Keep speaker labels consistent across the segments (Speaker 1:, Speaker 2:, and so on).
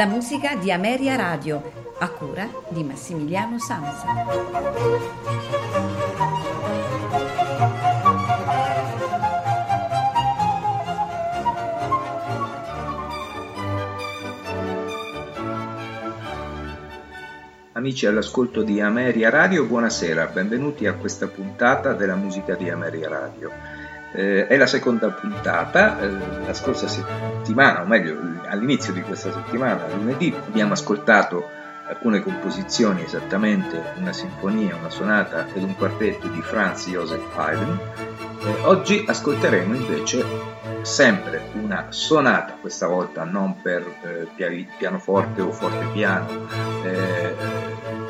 Speaker 1: La musica di Ameria Radio, a cura di Massimiliano Samsa.
Speaker 2: Amici all'ascolto di Ameria Radio, buonasera, benvenuti a questa puntata della musica di Ameria Radio. Eh, è la seconda puntata, eh, la scorsa settimana, o meglio all'inizio di questa settimana, lunedì, abbiamo ascoltato alcune composizioni, esattamente una sinfonia, una sonata ed un quartetto di Franz Joseph Haydn. Eh, oggi ascolteremo invece sempre una sonata, questa volta non per eh, pianoforte o fortepiano, eh,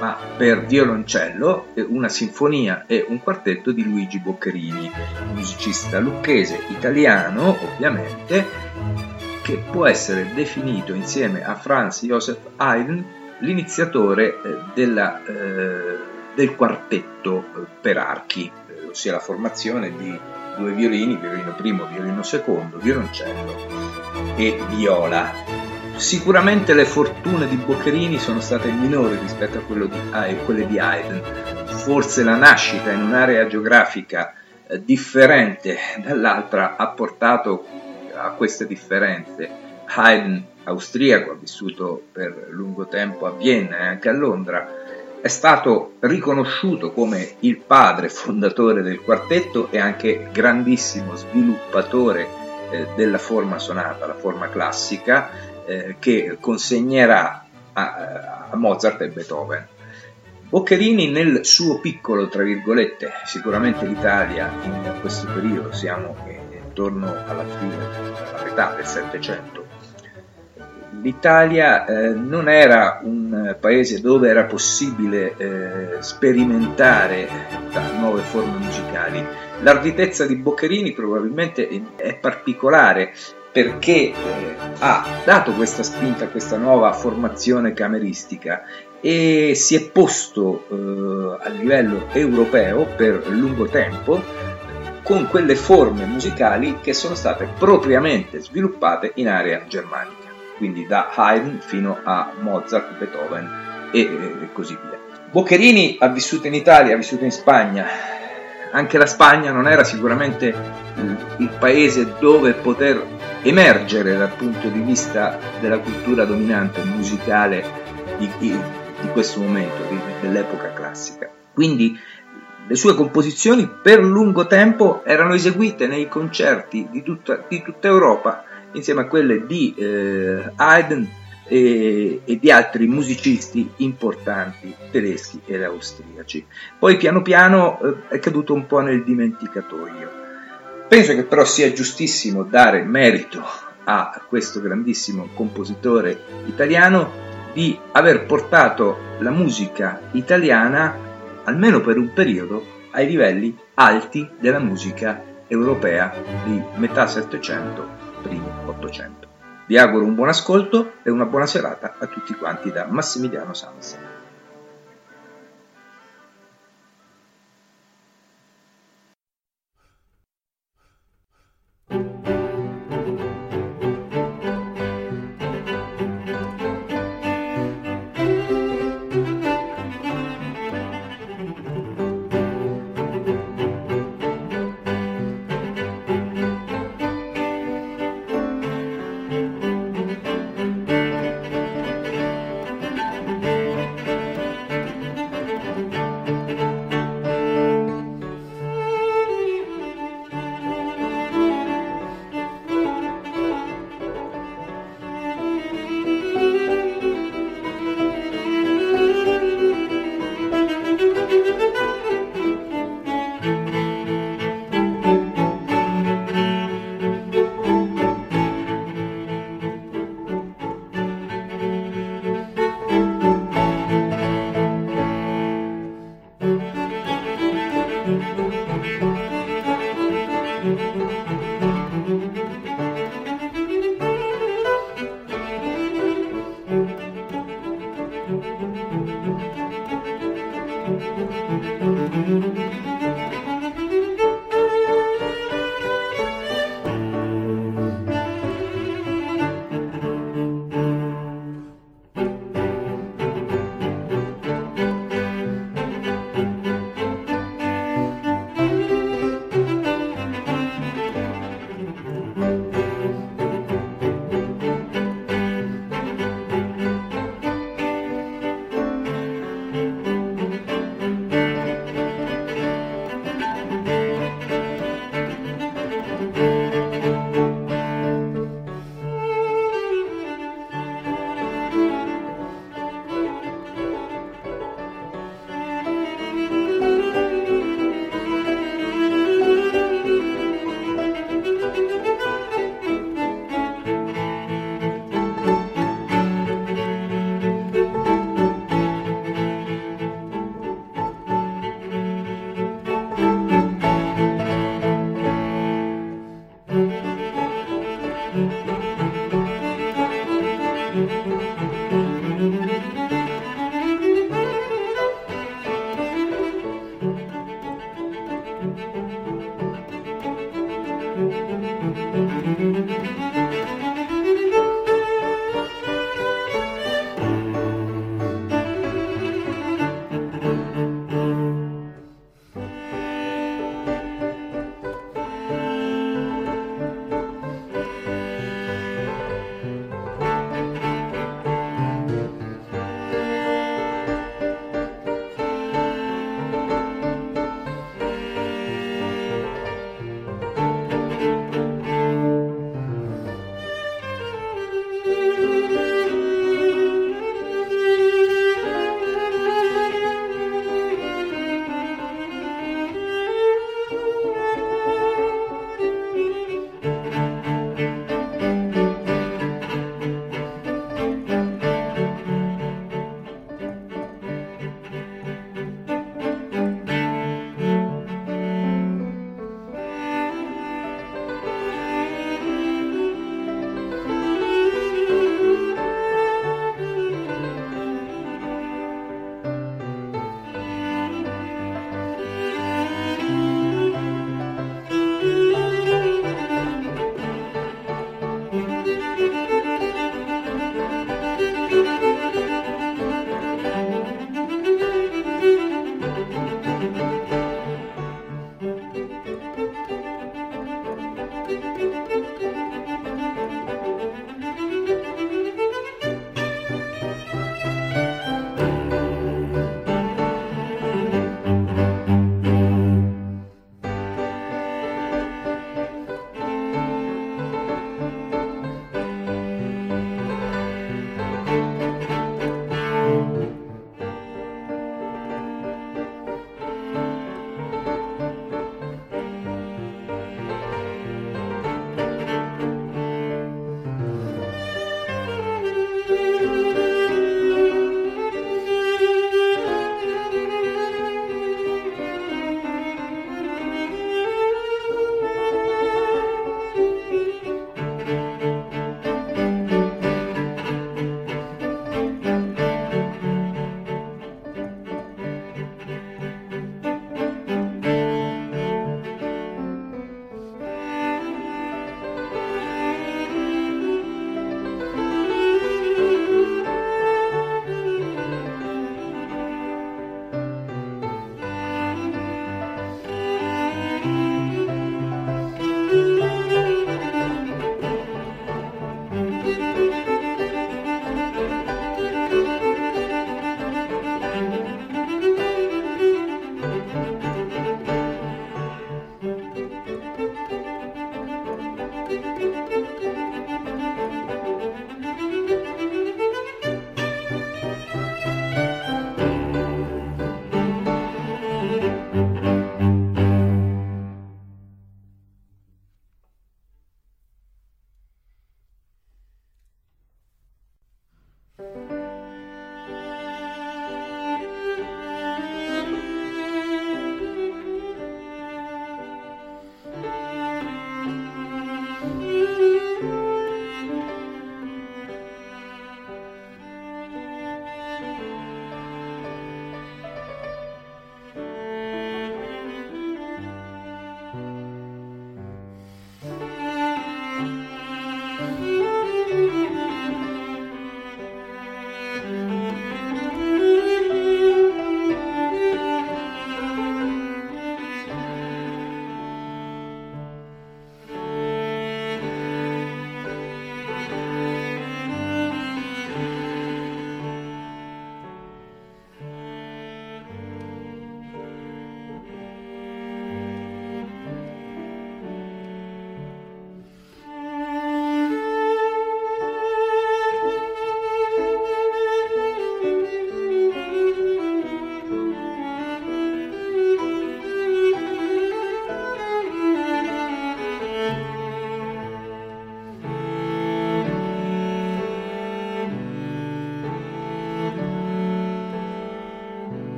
Speaker 2: ma per violoncello, una sinfonia e un quartetto di Luigi Boccherini, musicista lucchese italiano ovviamente, che può essere definito insieme a Franz Joseph Haydn l'iniziatore eh, della, eh, del quartetto eh, per archi, eh, ossia la formazione di due violini, violino primo, violino secondo, violoncello e viola. Sicuramente le fortune di Boccherini sono state minori rispetto a di, quelle di Haydn. Forse la nascita in un'area geografica eh, differente dall'altra ha portato a queste differenze. Haydn, austriaco, ha vissuto per lungo tempo a Vienna e anche a Londra, è stato riconosciuto come il padre fondatore del quartetto e anche grandissimo sviluppatore eh, della forma sonata, la forma classica, eh, che consegnerà a, a, Mozart e Beethoven. Boccherini nel suo piccolo, tra virgolette, sicuramente l'Italia in questo periodo, siamo intorno alla fine, alla metà del Settecento, l'Italia eh, non era un paese dove era possibile eh, sperimentare nuove forme musicali. L'arditezza di Boccherini probabilmente è particolare perché eh, ha dato questa spinta a questa nuova formazione cameristica e si è posto eh, a livello europeo per lungo tempo con quelle forme musicali che sono state propriamente sviluppate in area germanica quindi da Haydn fino a Mozart, Beethoven e, così via. Boccherini ha vissuto in Italia, ha vissuto in Spagna, anche la Spagna non era sicuramente il, il, paese dove poter emergere dal punto di vista della cultura dominante musicale di, di, di questo momento, di, dell'epoca classica. Quindi le sue composizioni per lungo tempo erano eseguite nei concerti di tutta, di tutta Europa insieme a quelle di eh, Haydn e, e, di altri musicisti importanti tedeschi ed austriaci. Poi piano piano eh, è caduto un po' nel dimenticatoio. Penso che però sia giustissimo dare merito a questo grandissimo compositore italiano di aver portato la musica italiana, almeno per un periodo, ai livelli alti della musica europea di metà Settecento primo Ottocento. Vi auguro un buon ascolto e una buona serata a tutti quanti da Massimiliano Sansa.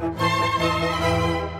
Speaker 1: Música